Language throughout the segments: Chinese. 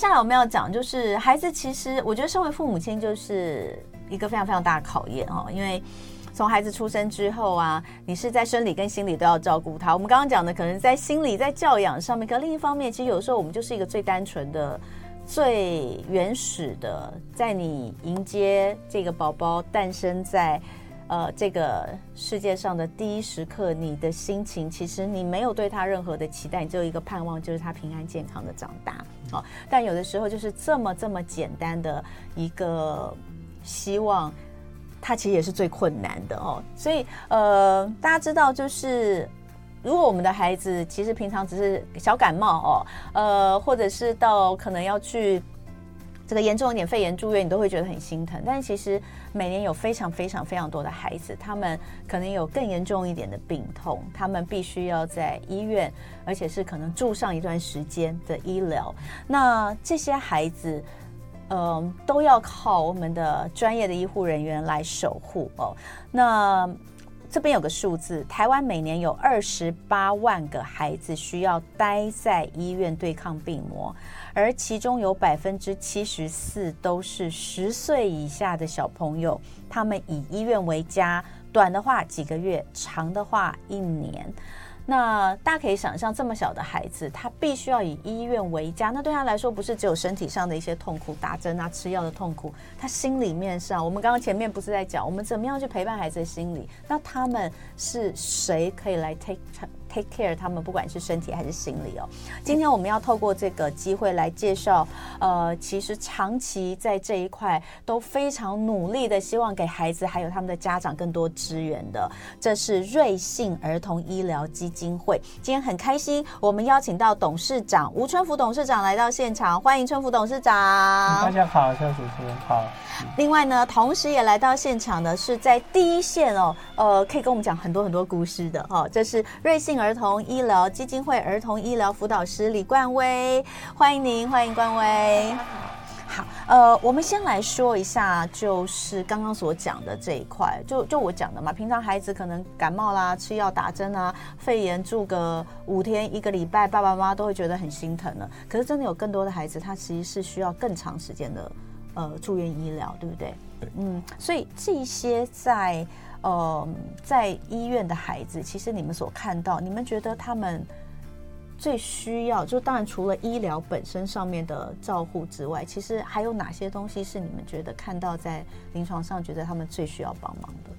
接下来我们要讲，就是孩子其实，我觉得身为父母亲就是一个非常非常大的考验哦，因为从孩子出生之后啊，你是在生理跟心理都要照顾他。我们刚刚讲的可能在心理在教养上面，可另一方面，其实有时候我们就是一个最单纯的、最原始的，在你迎接这个宝宝诞生在。呃，这个世界上的第一时刻，你的心情其实你没有对他任何的期待，你只有一个盼望，就是他平安健康的长大。哦，但有的时候就是这么这么简单的一个希望，他其实也是最困难的哦。所以呃，大家知道，就是如果我们的孩子其实平常只是小感冒哦，呃，或者是到可能要去。这个严重一点肺炎住院，你都会觉得很心疼。但其实每年有非常非常非常多的孩子，他们可能有更严重一点的病痛，他们必须要在医院，而且是可能住上一段时间的医疗。那这些孩子，嗯、都要靠我们的专业的医护人员来守护哦。那这边有个数字，台湾每年有二十八万个孩子需要待在医院对抗病魔。而其中有百分之七十四都是十岁以下的小朋友，他们以医院为家，短的话几个月，长的话一年。那大家可以想象，这么小的孩子，他必须要以医院为家，那对他来说，不是只有身体上的一些痛苦，打针啊、吃药的痛苦，他心里面上，我们刚刚前面不是在讲，我们怎么样去陪伴孩子的心理？那他们是谁可以来 take Take care，他们不管是身体还是心理哦。今天我们要透过这个机会来介绍，呃，其实长期在这一块都非常努力的，希望给孩子还有他们的家长更多支援的，这是瑞信儿童医疗基金会。今天很开心，我们邀请到董事长吴春福董事长来到现场，欢迎春福董事长。大家好，肖主持人好。另外呢，同时也来到现场的是在第一线哦，呃，可以跟我们讲很多很多故事的哦，这是瑞信。儿童医疗基金会儿童医疗辅导师李冠威，欢迎您，欢迎冠威。好，呃，我们先来说一下，就是刚刚所讲的这一块，就就我讲的嘛，平常孩子可能感冒啦，吃药打针啊，肺炎住个五天一个礼拜，爸爸妈妈都会觉得很心疼了。可是真的有更多的孩子，他其实是需要更长时间的呃住院医疗，对不对？对。嗯，所以这些在。呃，在医院的孩子，其实你们所看到，你们觉得他们最需要，就当然除了医疗本身上面的照护之外，其实还有哪些东西是你们觉得看到在临床上，觉得他们最需要帮忙的？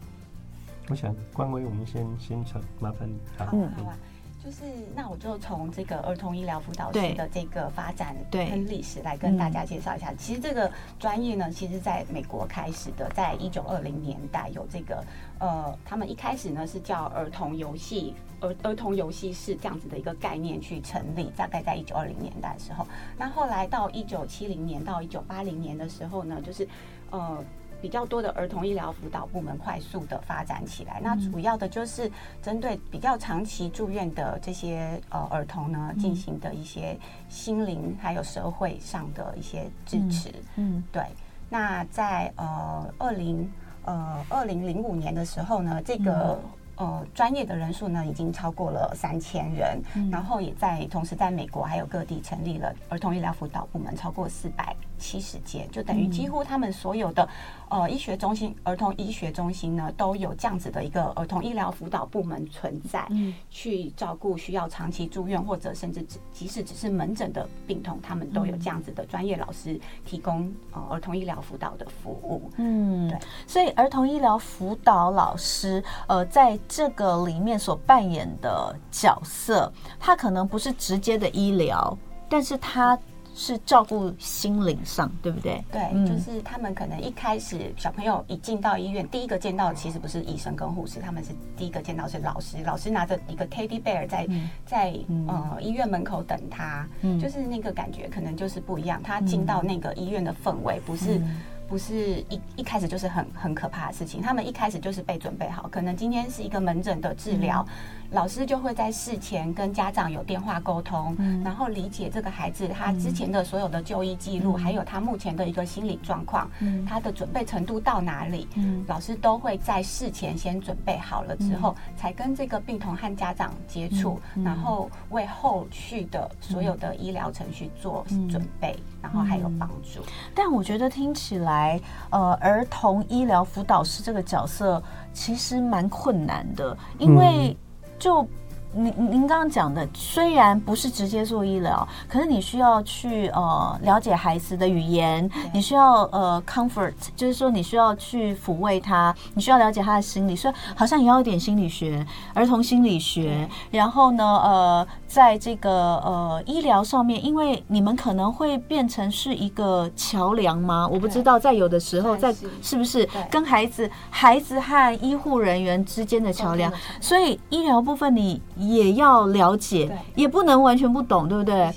我想，关威，我们先先请麻烦你。好，嗯，好吧。就是，那我就从这个儿童医疗辅导师的这个发展跟历史来跟大家介绍一下。嗯、其实这个专业呢，其实在美国开始的，在一九二零年代有这个，呃，他们一开始呢是叫儿童游戏儿儿童游戏室这样子的一个概念去成立，大概在一九二零年代的时候。那后来到一九七零年到一九八零年的时候呢，就是呃。比较多的儿童医疗辅导部门快速的发展起来，那主要的就是针对比较长期住院的这些呃儿童呢，进行的一些心灵还有社会上的一些支持。嗯，对。那在呃二零呃二零零五年的时候呢，这个呃专业的人数呢已经超过了三千人，然后也在同时在美国还有各地成立了儿童医疗辅导部门超过四百七十间，就等于几乎他们所有的。呃，医学中心、儿童医学中心呢，都有这样子的一个儿童医疗辅导部门存在，嗯，去照顾需要长期住院或者甚至只即使只是门诊的病童，他们都有这样子的专业老师提供呃儿童医疗辅导的服务。嗯，对，所以儿童医疗辅导老师呃，在这个里面所扮演的角色，他可能不是直接的医疗，但是他。是照顾心灵上，对不对？对，就是他们可能一开始小朋友一进到医院，第一个见到的其实不是医生跟护士，他们是第一个见到是老师，老师拿着一个 teddy bear 在在呃医院门口等他，就是那个感觉可能就是不一样。他进到那个医院的氛围，不是不是一一开始就是很很可怕的事情，他们一开始就是被准备好，可能今天是一个门诊的治疗。嗯。老师就会在事前跟家长有电话沟通，嗯、然后理解这个孩子他之前的所有的就医记录，嗯、还有他目前的一个心理状况，嗯、他的准备程度到哪里，嗯、老师都会在事前先准备好了之后，嗯、才跟这个病童和家长接触，嗯、然后为后续的所有的医疗程序做准备，嗯、然后还有帮助。但我觉得听起来，呃，儿童医疗辅导师这个角色其实蛮困难的，因为、嗯。就您您刚刚讲的，虽然不是直接做医疗，可是你需要去呃了解孩子的语言，你需要呃 comfort，就是说你需要去抚慰他，你需要了解他的心理，所以好像也要一点心理学，儿童心理学。然后呢，呃，在这个呃医疗上面，因为你们可能会变成是一个桥梁吗？我不知道，在有的时候，在是不是跟孩子、孩子和医护人员之间的桥梁？所以医疗部分你。也要了解，也不能完全不懂，对不对？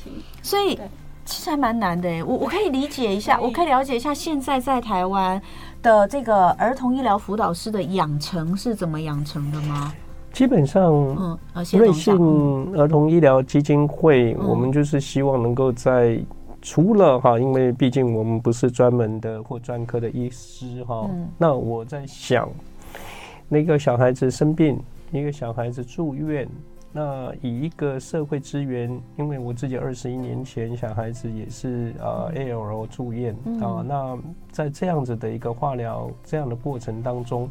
所以其实还蛮难的。我我可以理解一下，我可以了解一下现在在台湾的这个儿童医疗辅导师的养成是怎么养成的吗？基本上，嗯，瑞信儿童医疗基金会，我们就是希望能够在除了哈，因为毕竟我们不是专门的或专科的医师哈，那我在想，那个小孩子生病，一个小孩子住院。那以一个社会资源，因为我自己二十一年前小孩子也是呃 ALO 住院啊，那在这样子的一个化疗这样的过程当中，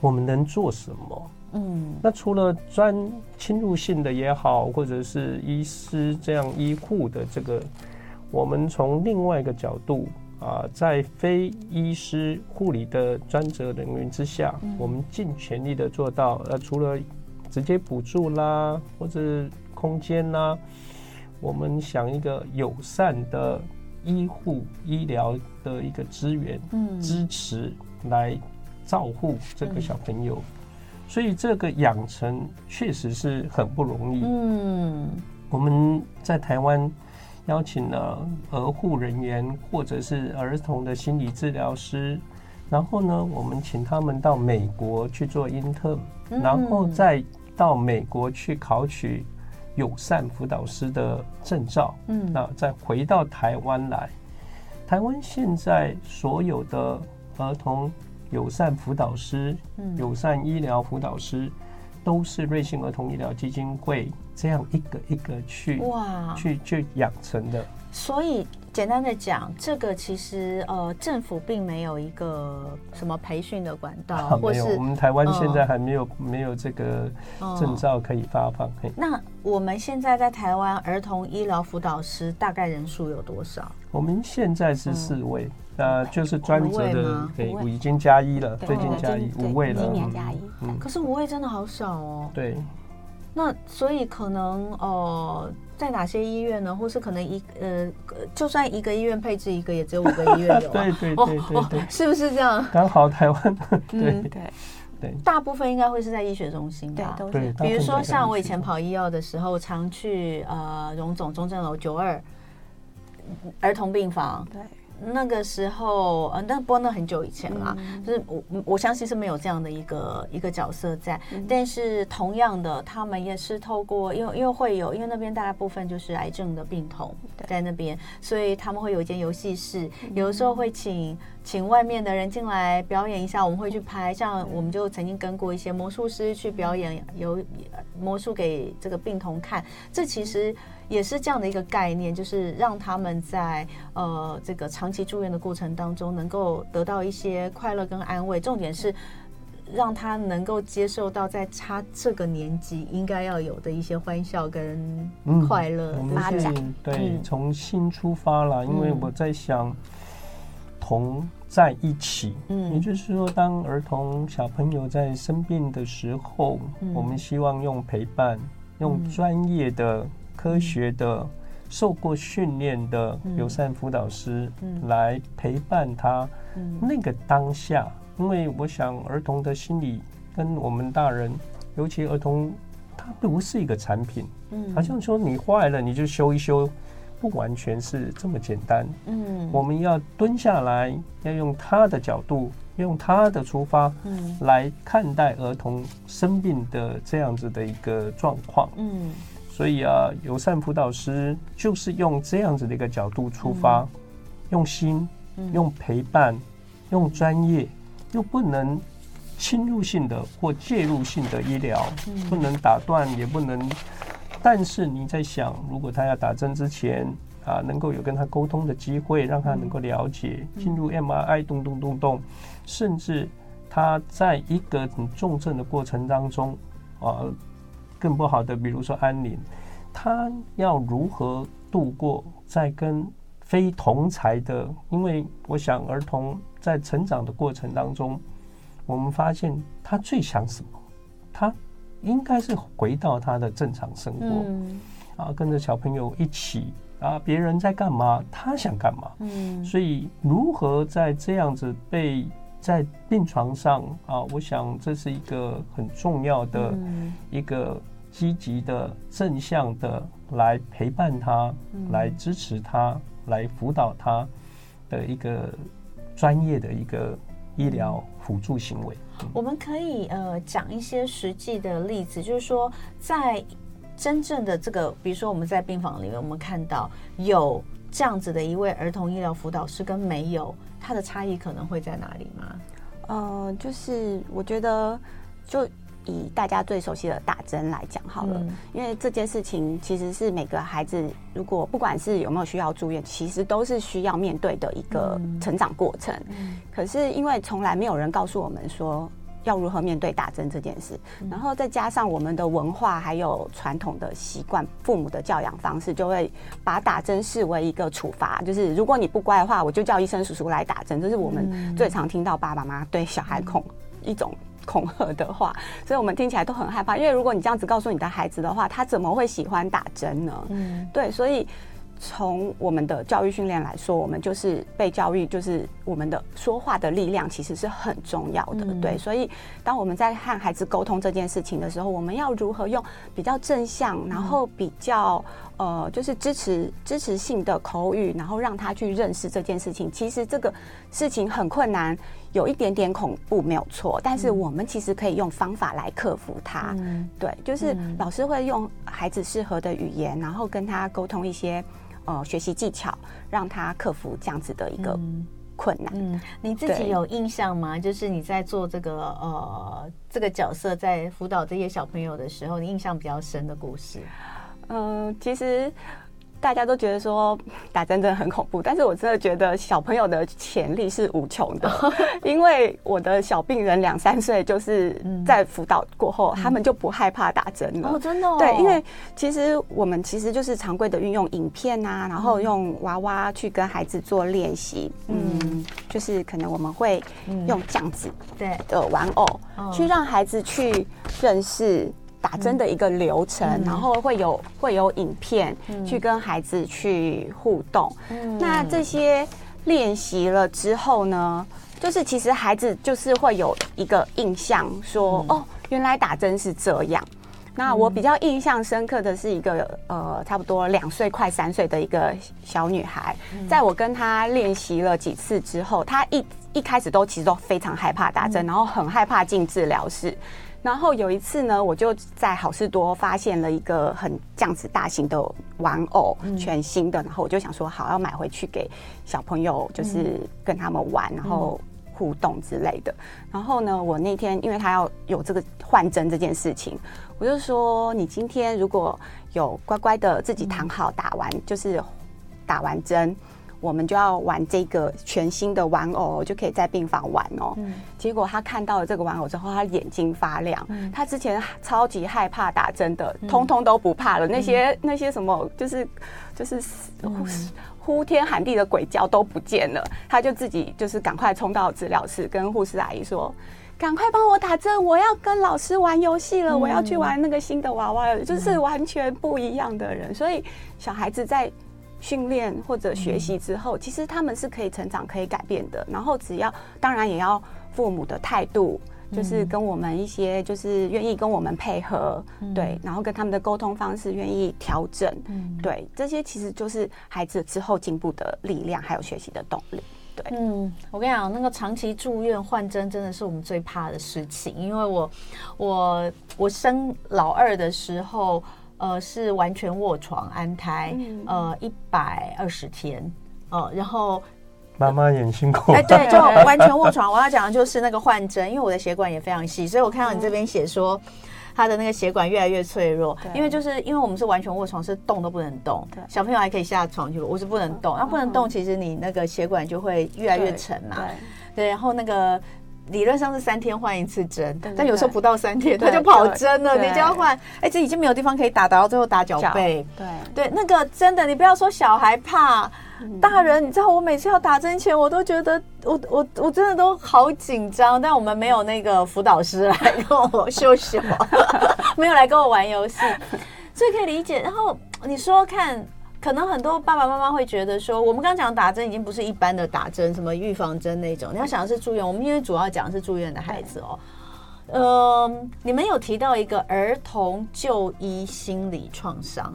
我们能做什么？嗯，那除了专侵入性的也好，或者是医师这样医护的这个，我们从另外一个角度啊，在非医师护理的专责人员之下，我们尽全力的做到呃，除了直接补助啦，或者空间啦，我们想一个友善的医护医疗的一个资源，嗯，支持来照护这个小朋友，所以这个养成确实是很不容易。嗯，我们在台湾邀请了儿护人员或者是儿童的心理治疗师，然后呢，我们请他们到美国去做 intern，然后再。到美国去考取友善辅导师的证照，嗯，那再回到台湾来。台湾现在所有的儿童友善辅导师、嗯、友善医疗辅导师，都是瑞幸儿童医疗基金会这样一个一个去哇去去养成的。所以。简单的讲，这个其实呃，政府并没有一个什么培训的管道，啊、或是我们台湾现在还没有、嗯、没有这个证照可以发放。嗯、那我们现在在台湾儿童医疗辅导师大概人数有多少？我们现在是四位，那、嗯、就是专职的，对，已经加一了，最近加一五位了，今年加一。嗯，可是五位真的好少哦。对。那所以可能呃，在哪些医院呢？或是可能一呃，就算一个医院配置一个，也只有五个医院有。对对对对对，是不是这样？刚好台湾。对对对，大部分应该会是在医学中心吧？对，比如说像我以前跑医药的时候，常去呃荣总中正楼九二儿童病房。对。那个时候，呃，但不过那很久以前啦，嗯、就是我我相信是没有这样的一个一个角色在，嗯、但是同样的，他们也是透过，因为因为会有，因为那边大部分就是癌症的病童在那边，所以他们会有一间游戏室，嗯、有的时候会请请外面的人进来表演一下，我们会去拍，像我们就曾经跟过一些魔术师去表演，有魔术给这个病童看，这其实。也是这样的一个概念，就是让他们在呃这个长期住院的过程当中，能够得到一些快乐跟安慰。重点是让他能够接受到在他这个年纪应该要有的一些欢笑跟快乐发展。嗯、对，从新出发了，因为我在想同在一起，嗯，也就是说，当儿童小朋友在生病的时候，嗯、我们希望用陪伴，用专业的。科学的、受过训练的友善辅导师来陪伴他那个当下，因为我想儿童的心理跟我们大人，尤其儿童，他不是一个产品，好像说你坏了你就修一修，不完全是这么简单。嗯，我们要蹲下来，要用他的角度，用他的出发，嗯，来看待儿童生病的这样子的一个状况。嗯，所以啊，友善辅导师就是用这样子的一个角度出发，用心，用陪伴，用专业，又不能侵入性的或介入性的医疗，不能打断，也不能。但是你在想，如果他要打针之前啊，能够有跟他沟通的机会，让他能够了解进入 MRI 咚咚咚咚，甚至他在一个很重症的过程当中啊，更不好的，比如说安宁，他要如何度过在跟非同才的？因为我想儿童在成长的过程当中，我们发现他最想什么？他。应该是回到他的正常生活，嗯、啊，跟着小朋友一起啊，别人在干嘛，他想干嘛，嗯，所以如何在这样子被在病床上啊，我想这是一个很重要的一个积极的正向的来陪伴他，嗯、来支持他，来辅导他的一个专业的一个医疗辅助行为。我们可以呃讲一些实际的例子，就是说，在真正的这个，比如说我们在病房里面，我们看到有这样子的一位儿童医疗辅导师跟没有，它的差异可能会在哪里吗？呃，就是我觉得就。以大家最熟悉的打针来讲好了，嗯、因为这件事情其实是每个孩子，如果不管是有没有需要住院，其实都是需要面对的一个成长过程。嗯、可是因为从来没有人告诉我们说要如何面对打针这件事，嗯、然后再加上我们的文化还有传统的习惯，父母的教养方式就会把打针视为一个处罚，就是如果你不乖的话，我就叫医生叔叔来打针。这是我们最常听到爸爸妈妈对小孩恐一种。恐吓的话，所以我们听起来都很害怕。因为如果你这样子告诉你的孩子的话，他怎么会喜欢打针呢？嗯，对，所以从我们的教育训练来说，我们就是被教育，就是我们的说话的力量其实是很重要的。嗯、对，所以当我们在和孩子沟通这件事情的时候，我们要如何用比较正向，然后比较。呃，就是支持支持性的口语，然后让他去认识这件事情。其实这个事情很困难，有一点点恐怖，没有错。但是我们其实可以用方法来克服它。嗯、对，就是老师会用孩子适合的语言，然后跟他沟通一些呃学习技巧，让他克服这样子的一个困难。嗯，你自己有印象吗？就是你在做这个呃这个角色，在辅导这些小朋友的时候，你印象比较深的故事？嗯，其实大家都觉得说 打针真的很恐怖，但是我真的觉得小朋友的潜力是无穷的，因为我的小病人两三岁就是在辅导过后，嗯、他们就不害怕打针了。哦，真的、哦？对，因为其实我们其实就是常规的运用影片啊，然后用娃娃去跟孩子做练习。嗯，嗯，就是可能我们会用这样子对的玩偶，去让孩子去认识。打针的一个流程，嗯、然后会有会有影片去跟孩子去互动。嗯、那这些练习了之后呢，就是其实孩子就是会有一个印象说，哦，原来打针是这样。那我比较印象深刻的是一个呃，差不多两岁快三岁的一个小女孩，嗯、在我跟她练习了几次之后，她一一开始都其实都非常害怕打针，嗯、然后很害怕进治疗室。然后有一次呢，我就在好事多发现了一个很这样子大型的玩偶，嗯、全新的。然后我就想说，好，要买回去给小朋友，就是跟他们玩，嗯、然后互动之类的。然后呢，我那天因为他要有这个换针这件事情，我就说，你今天如果有乖乖的自己躺好打完，嗯、就是打完针。我们就要玩这个全新的玩偶，就可以在病房玩哦。嗯、结果他看到了这个玩偶之后，他眼睛发亮。嗯、他之前超级害怕打针的，嗯、通通都不怕了。那些、嗯、那些什么，就是就是呼呼天喊地的鬼叫都不见了。他就自己就是赶快冲到治疗室，跟护士阿姨说：“赶快帮我打针，我要跟老师玩游戏了，嗯、我要去玩那个新的娃娃了。”就是完全不一样的人。所以小孩子在。训练或者学习之后，其实他们是可以成长、可以改变的。然后只要，当然也要父母的态度就是跟我们一些就是愿意跟我们配合，嗯、对，然后跟他们的沟通方式愿意调整，嗯、对，这些其实就是孩子之后进步的力量，还有学习的动力。对，嗯，我跟你讲，那个长期住院换针真的是我们最怕的事情，因为我我我生老二的时候，呃，是完全卧床安胎，嗯、呃，一百二十天，呃，然后。妈妈也辛苦。哎，对，就完全卧床。我要讲的就是那个换针，因为我的血管也非常细，所以我看到你这边写说，他的那个血管越来越脆弱。因为就是因为我们是完全卧床，是动都不能动。小朋友还可以下床去，我是不能动。那不能动，其实你那个血管就会越来越沉嘛。对，然后那个理论上是三天换一次针，但有时候不到三天他就跑针了，你就要换。哎，这已经没有地方可以打，打到最后打脚背。对对，那个真的，你不要说小孩怕。大人，你知道我每次要打针前，我都觉得我我我真的都好紧张。但我们没有那个辅导师来跟我秀秀，没有来跟我玩游戏，所以可以理解。然后你说看，可能很多爸爸妈妈会觉得说，我们刚刚讲打针已经不是一般的打针，什么预防针那种。你要想的是住院，我们因为主要讲的是住院的孩子哦。嗯，你们有提到一个儿童就医心理创伤。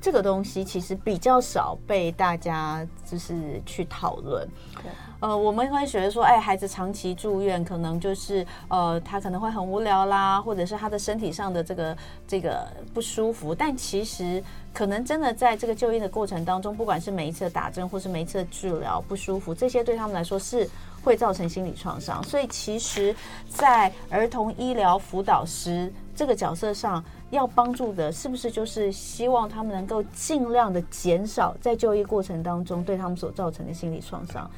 这个东西其实比较少被大家就是去讨论。呃，我们会觉得说，哎，孩子长期住院，可能就是呃，他可能会很无聊啦，或者是他的身体上的这个这个不舒服。但其实可能真的在这个就医的过程当中，不管是每一次的打针，或是每一次的治疗不舒服，这些对他们来说是会造成心理创伤。所以，其实，在儿童医疗辅导师这个角色上，要帮助的是不是就是希望他们能够尽量的减少在就医过程当中对他们所造成的心理创伤？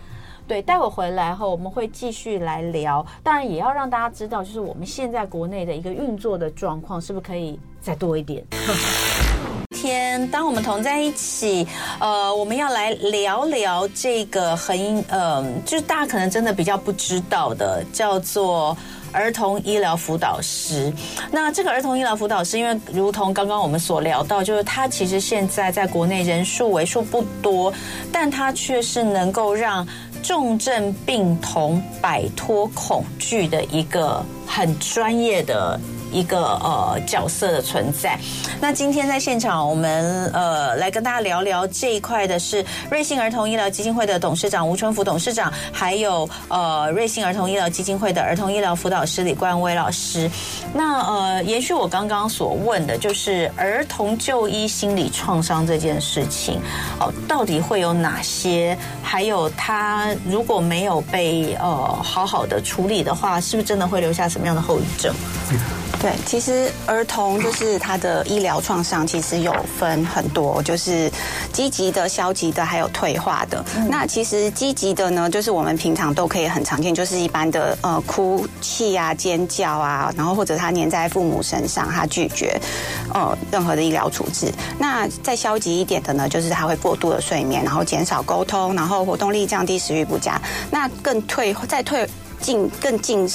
对，待会回来后我们会继续来聊，当然也要让大家知道，就是我们现在国内的一个运作的状况，是不是可以再多一点？天，当我们同在一起，呃，我们要来聊聊这个很，嗯、呃，就是大家可能真的比较不知道的，叫做。儿童医疗辅导师，那这个儿童医疗辅导师，因为如同刚刚我们所聊到，就是他其实现在在国内人数为数不多，但他却是能够让重症病童摆脱恐惧的一个很专业的。一个呃角色的存在。那今天在现场，我们呃来跟大家聊聊这一块的是瑞幸儿童医疗基金会的董事长吴春福董事长，还有呃瑞幸儿童医疗基金会的儿童医疗辅导师李冠威老师。那呃延续我刚刚所问的，就是儿童就医心理创伤这件事情，哦、到底会有哪些？还有他如果没有被呃好好的处理的话，是不是真的会留下什么样的后遗症？对，其实儿童就是他的医疗创伤，其实有分很多，就是积极的、消极的，还有退化的。嗯、那其实积极的呢，就是我们平常都可以很常见，就是一般的呃哭泣啊、尖叫啊，然后或者他黏在父母身上，他拒绝呃任何的医疗处置。那再消极一点的呢，就是他会过度的睡眠，然后减少沟通，然后活动力降低，食欲不佳。那更退再退进更进。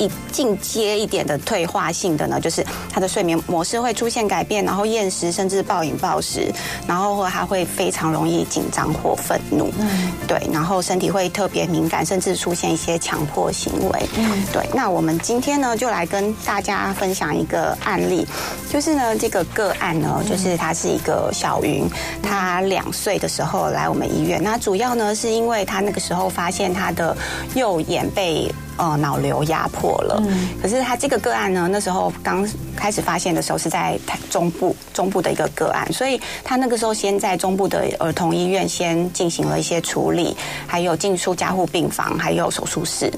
一进阶一点的退化性的呢，就是他的睡眠模式会出现改变，然后厌食甚至暴饮暴食，然后或他会非常容易紧张或愤怒，嗯，对，然后身体会特别敏感，甚至出现一些强迫行为，嗯，对。那我们今天呢，就来跟大家分享一个案例，就是呢，这个个案呢，就是他是一个小云，他两岁的时候来我们医院，那主要呢是因为他那个时候发现他的右眼被。呃，脑瘤压迫了。嗯。可是他这个个案呢，那时候刚开始发现的时候是在台中部中部的一个个案，所以他那个时候先在中部的儿童医院先进行了一些处理，还有进出加护病房，还有手术室。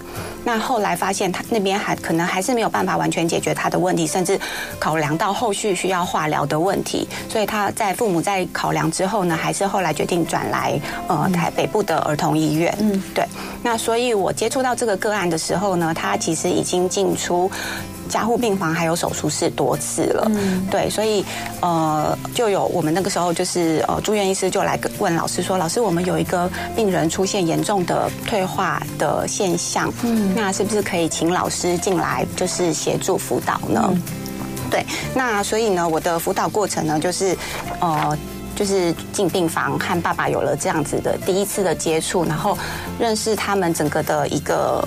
那后来发现他那边还可能还是没有办法完全解决他的问题，甚至考量到后续需要化疗的问题，所以他在父母在考量之后呢，还是后来决定转来呃台北部的儿童医院。嗯，对。那所以我接触到这个个案的时候。之后呢，他其实已经进出加护病房还有手术室多次了。嗯，对，所以呃，就有我们那个时候就是呃，住院医师就来问老师说：“老师，我们有一个病人出现严重的退化的现象，嗯，那是不是可以请老师进来就是协助辅导呢？”嗯，对，那所以呢，我的辅导过程呢，就是呃。就是进病房和爸爸有了这样子的第一次的接触，然后认识他们整个的一个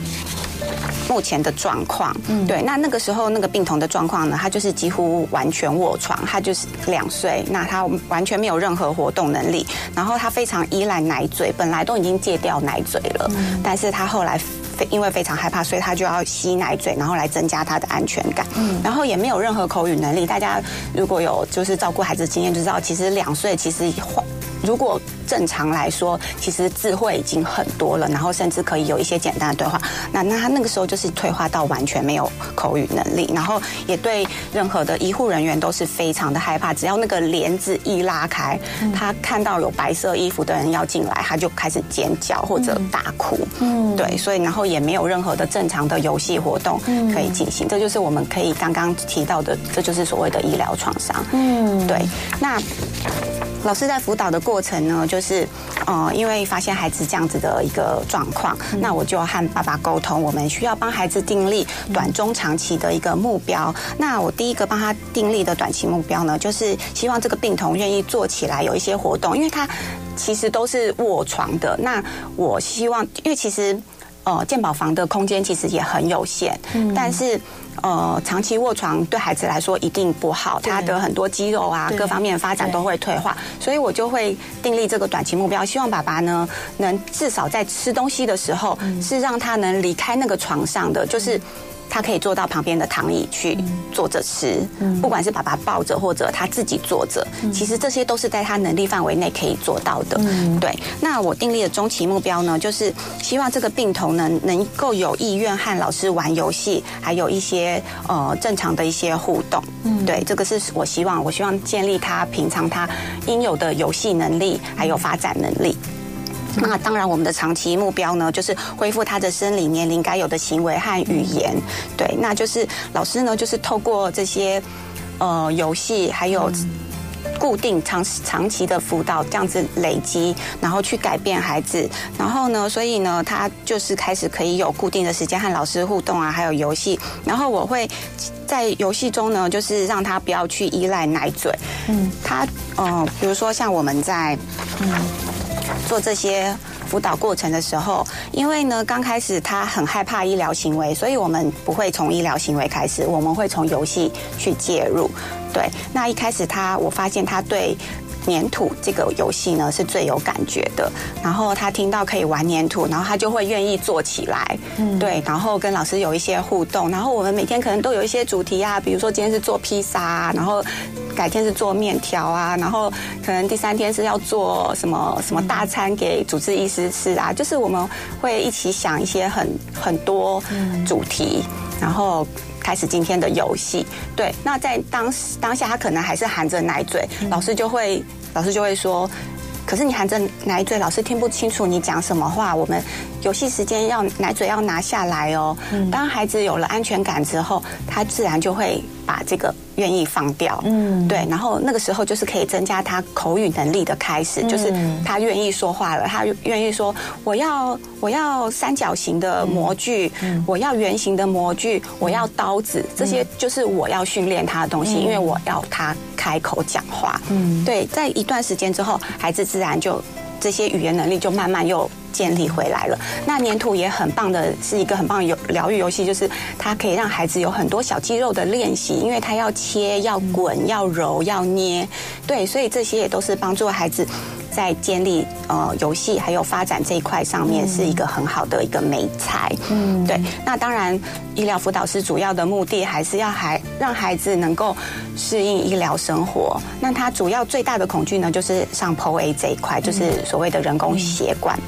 目前的状况。嗯，对，那那个时候那个病童的状况呢，他就是几乎完全卧床，他就是两岁，那他完全没有任何活动能力，然后他非常依赖奶嘴，本来都已经戒掉奶嘴了，嗯，但是他后来。因为非常害怕，所以他就要吸奶嘴，然后来增加他的安全感。嗯，然后也没有任何口语能力。大家如果有就是照顾孩子经验，就知道其实两岁其实如果正常来说，其实智慧已经很多了，然后甚至可以有一些简单的对话。那那他那个时候就是退化到完全没有口语能力，然后也对任何的医护人员都是非常的害怕。只要那个帘子一拉开，他看到有白色衣服的人要进来，他就开始尖叫或者大哭。嗯，对，所以然后也没有任何的正常的游戏活动可以进行。这就是我们可以刚刚提到的，这就是所谓的医疗创伤。嗯，对，那。老师在辅导的过程呢，就是，呃，因为发现孩子这样子的一个状况，那我就和爸爸沟通，我们需要帮孩子订立短、中、长期的一个目标。那我第一个帮他订立的短期目标呢，就是希望这个病童愿意做起来有一些活动，因为他其实都是卧床的。那我希望，因为其实。呃，健保房的空间其实也很有限，嗯、但是呃，长期卧床对孩子来说一定不好，他的很多肌肉啊，各方面发展都会退化，所以我就会订立这个短期目标，希望爸爸呢能至少在吃东西的时候，嗯、是让他能离开那个床上的，就是。他可以坐到旁边的躺椅去坐着吃，不管是爸爸抱着或者他自己坐着，其实这些都是在他能力范围内可以做到的。对，那我订立的中期目标呢，就是希望这个病童能能够有意愿和老师玩游戏，还有一些呃正常的一些互动。对，这个是我希望，我希望建立他平常他应有的游戏能力，还有发展能力。那当然，我们的长期目标呢，就是恢复他的生理年龄该有的行为和语言。对，那就是老师呢，就是透过这些呃游戏，还有固定长长期的辅导，这样子累积，然后去改变孩子。然后呢，所以呢，他就是开始可以有固定的时间和老师互动啊，还有游戏。然后我会在游戏中呢，就是让他不要去依赖奶嘴。嗯，他呃，比如说像我们在嗯。做这些辅导过程的时候，因为呢，刚开始他很害怕医疗行为，所以我们不会从医疗行为开始，我们会从游戏去介入。对，那一开始他，我发现他对。粘土这个游戏呢，是最有感觉的，然后他听到可以玩粘土，然后他就会愿意做起来，嗯，对，然后跟老师有一些互动，然后我们每天可能都有一些主题啊，比如说今天是做披萨啊，然后改天是做面条啊，然后可能第三天是要做什么什么大餐给主治医师吃啊，就是我们会一起想一些很很多主题，然后。开始今天的游戏，对，那在当时当下，他可能还是含着奶嘴，老师就会，老师就会说，可是你含着奶嘴，老师听不清楚你讲什么话。我们游戏时间要奶嘴要拿下来哦。当孩子有了安全感之后，他自然就会把这个。愿意放掉，嗯，对，然后那个时候就是可以增加他口语能力的开始，嗯、就是他愿意说话了，他愿意说我要我要三角形的模具，嗯、我要圆形的模具，嗯、我要刀子，这些就是我要训练他的东西，嗯、因为我要他开口讲话，嗯，对，在一段时间之后，孩子自然就这些语言能力就慢慢又。建立回来了。那粘土也很棒的，是一个很棒的疗愈游戏，就是它可以让孩子有很多小肌肉的练习，因为它要切、要滚、要揉、要捏，对，所以这些也都是帮助孩子在建立呃游戏还有发展这一块上面是一个很好的一个美材。嗯，对。那当然，医疗辅导师主要的目的还是要孩让孩子能够适应医疗生活。那他主要最大的恐惧呢，就是上 POA 这一块，就是所谓的人工血管。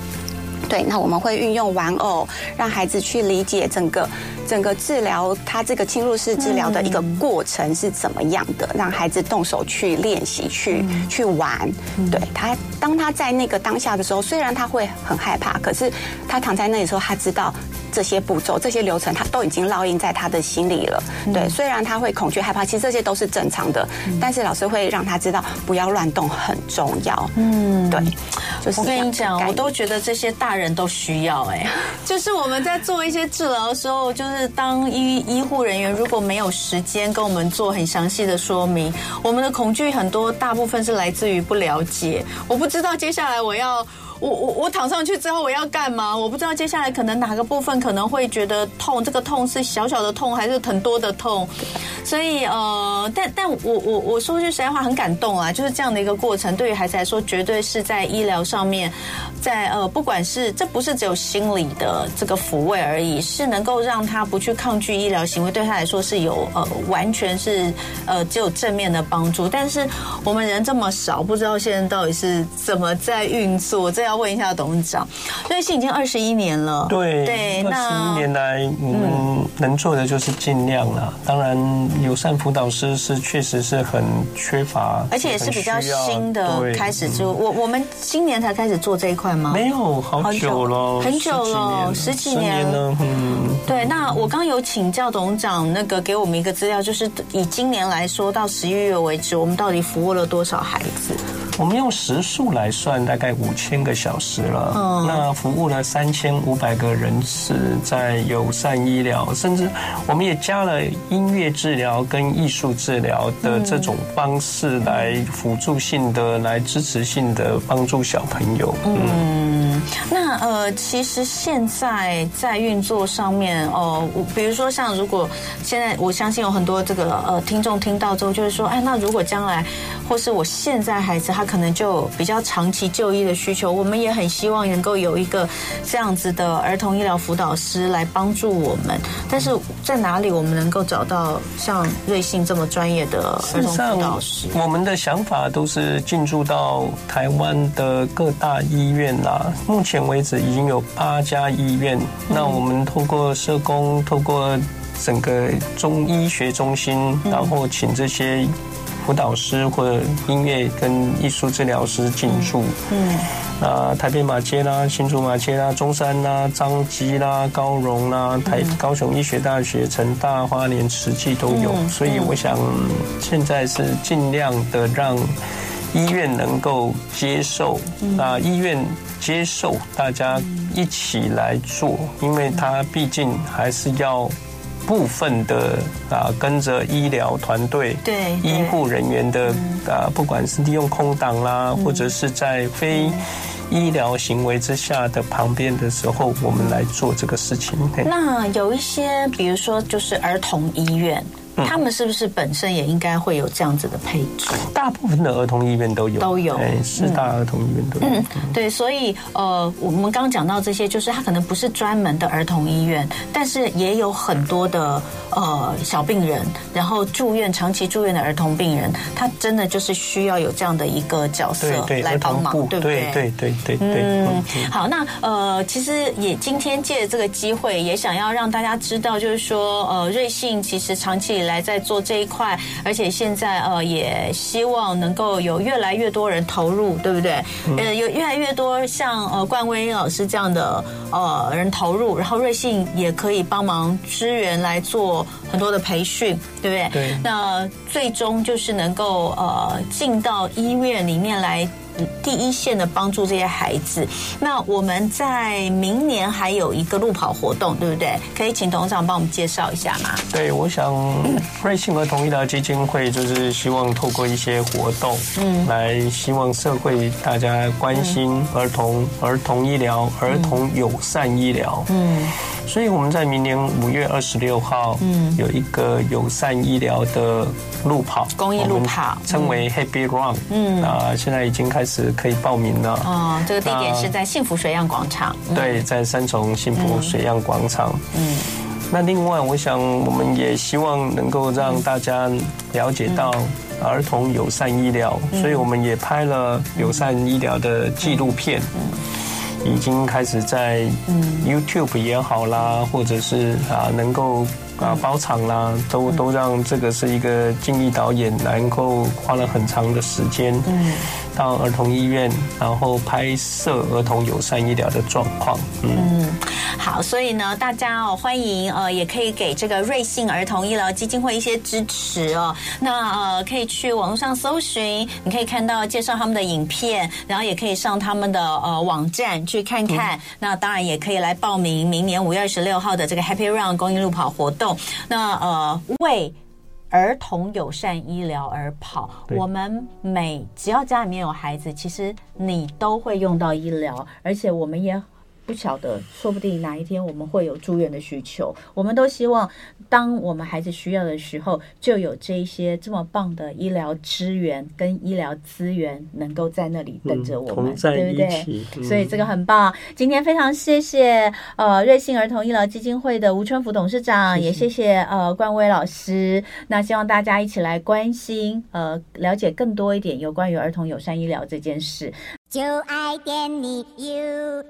对，那我们会运用玩偶，让孩子去理解整个整个治疗，他这个侵入式治疗的一个过程是怎么样的，让孩子动手去练习，去去玩。对，他，当他在那个当下的时候，虽然他会很害怕，可是他躺在那里的时候，他知道。这些步骤、这些流程，他都已经烙印在他的心里了。对，虽然他会恐惧、害怕，其实这些都是正常的。但是老师会让他知道，不要乱动很重要。嗯，对。就是我跟你讲，我都觉得这些大人都需要。哎，就是我们在做一些治疗的时候，就是当医医护人员如果没有时间跟我们做很详细的说明，我们的恐惧很多大部分是来自于不了解。我不知道接下来我要。我我我躺上去之后我要干嘛？我不知道接下来可能哪个部分可能会觉得痛，这个痛是小小的痛还是很多的痛？所以呃，但但我我我说句实在话，很感动啊！就是这样的一个过程，对于孩子来说，绝对是在医疗上面，在呃，不管是这不是只有心理的这个抚慰而已，是能够让他不去抗拒医疗行为，对他来说是有呃，完全是呃，只有正面的帮助。但是我们人这么少，不知道现在到底是怎么在运作，这要问一下董事长。瑞信已经二十一年了，对对，二十一年来我们能做的就是尽量了，当然。友善辅导师是确实是很缺乏，而且也是比较新的开始做。我我们今年才开始做这一块吗？没有，好久了，很久了，十几年了。嗯，对。那我刚有请教董事长，那个给我们一个资料，就是以今年来说，到十一月为止，我们到底服务了多少孩子？我们用时数来算，大概五千个小时了。嗯，那服务了三千五百个人次，在友善医疗，甚至我们也加了音乐治疗跟艺术治疗的这种方式来辅助性的、来支持性的帮助小朋友。嗯，那呃，其实现在在运作上面哦，比如说像如果现在我相信有很多这个呃听众听到之后，就是说，哎，那如果将来或是我现在孩子他。可能就比较长期就医的需求，我们也很希望能够有一个这样子的儿童医疗辅导师来帮助我们。但是在哪里我们能够找到像瑞幸这么专业的儿童辅导师？我们的想法都是进驻到台湾的各大医院啦。目前为止已经有八家医院。那我们透过社工，透过整个中医学中心，然后请这些。辅导师或者音乐跟艺术治疗师进驻，嗯，啊，台北马街啦、新竹马街啦、中山啦、彰基啦、高荣啦、台高雄医学大学、成大、花莲慈济都有，所以我想现在是尽量的让医院能够接受，那，医院接受大家一起来做，因为他毕竟还是要。部分的啊，跟着医疗团队、对医护人员的啊，不管是利用空档啦，或者是在非医疗行为之下的旁边的时候，我们来做这个事情。那有一些，比如说，就是儿童医院。他们是不是本身也应该会有这样子的配置？大部分的儿童医院都有，都有，哎，四大儿童医院都有。嗯，对，所以呃，我们刚刚讲到这些，就是他可能不是专门的儿童医院，但是也有很多的呃小病人，然后住院长期住院的儿童病人，他真的就是需要有这样的一个角色来帮忙，对不对？对对对对。嗯，好，那呃，其实也今天借这个机会，也想要让大家知道，就是说呃，瑞幸其实长期以来在做这一块，而且现在呃也希望能够有越来越多人投入，对不对？呃，有越来越多像呃冠威老师这样的呃人投入，然后瑞信也可以帮忙支援来做很多的培训，对不对？对。那最终就是能够呃进到医院里面来。第一线的帮助这些孩子，那我们在明年还有一个路跑活动，对不对？可以请董事长帮我们介绍一下吗？对，我想瑞幸儿童医疗基金会就是希望透过一些活动，嗯，来希望社会大家关心儿童、儿童医疗、儿童友善医疗，嗯。所以我们在明年五月二十六号，嗯，有一个友善医疗的路跑，公益路跑，称为 Happy Run，嗯，啊，现在已经开始可以报名了。哦，这个地点是在幸福水漾广场。对，在三重幸福水漾广场。嗯，那另外，我想我们也希望能够让大家了解到儿童友善医疗，所以我们也拍了友善医疗的纪录片。已经开始在 YouTube 也好啦，或者是啊能够啊包场啦，都都让这个是一个敬意导演能够花了很长的时间。嗯到儿童医院，然后拍摄儿童友善医疗的状况。嗯，嗯，好，所以呢，大家哦，欢迎呃，也可以给这个瑞幸儿童医疗基金会一些支持哦。那呃，可以去网络上搜寻，你可以看到介绍他们的影片，然后也可以上他们的呃网站去看看。嗯、那当然也可以来报名明年五月二十六号的这个 Happy Run 公益路跑活动。那呃，为儿童友善医疗而跑。我们每只要家里面有孩子，其实你都会用到医疗，而且我们也。不晓得，说不定哪一天我们会有住院的需求。我们都希望，当我们孩子需要的时候，就有这一些这么棒的医疗资源跟医疗资源能够在那里等着我们，嗯、对不对？嗯、所以这个很棒。今天非常谢谢呃瑞幸儿童医疗基金会的吴春福董事长，谢谢也谢谢呃冠威老师。那希望大家一起来关心呃了解更多一点有关于儿童友善医疗这件事。就爱点你 UFO。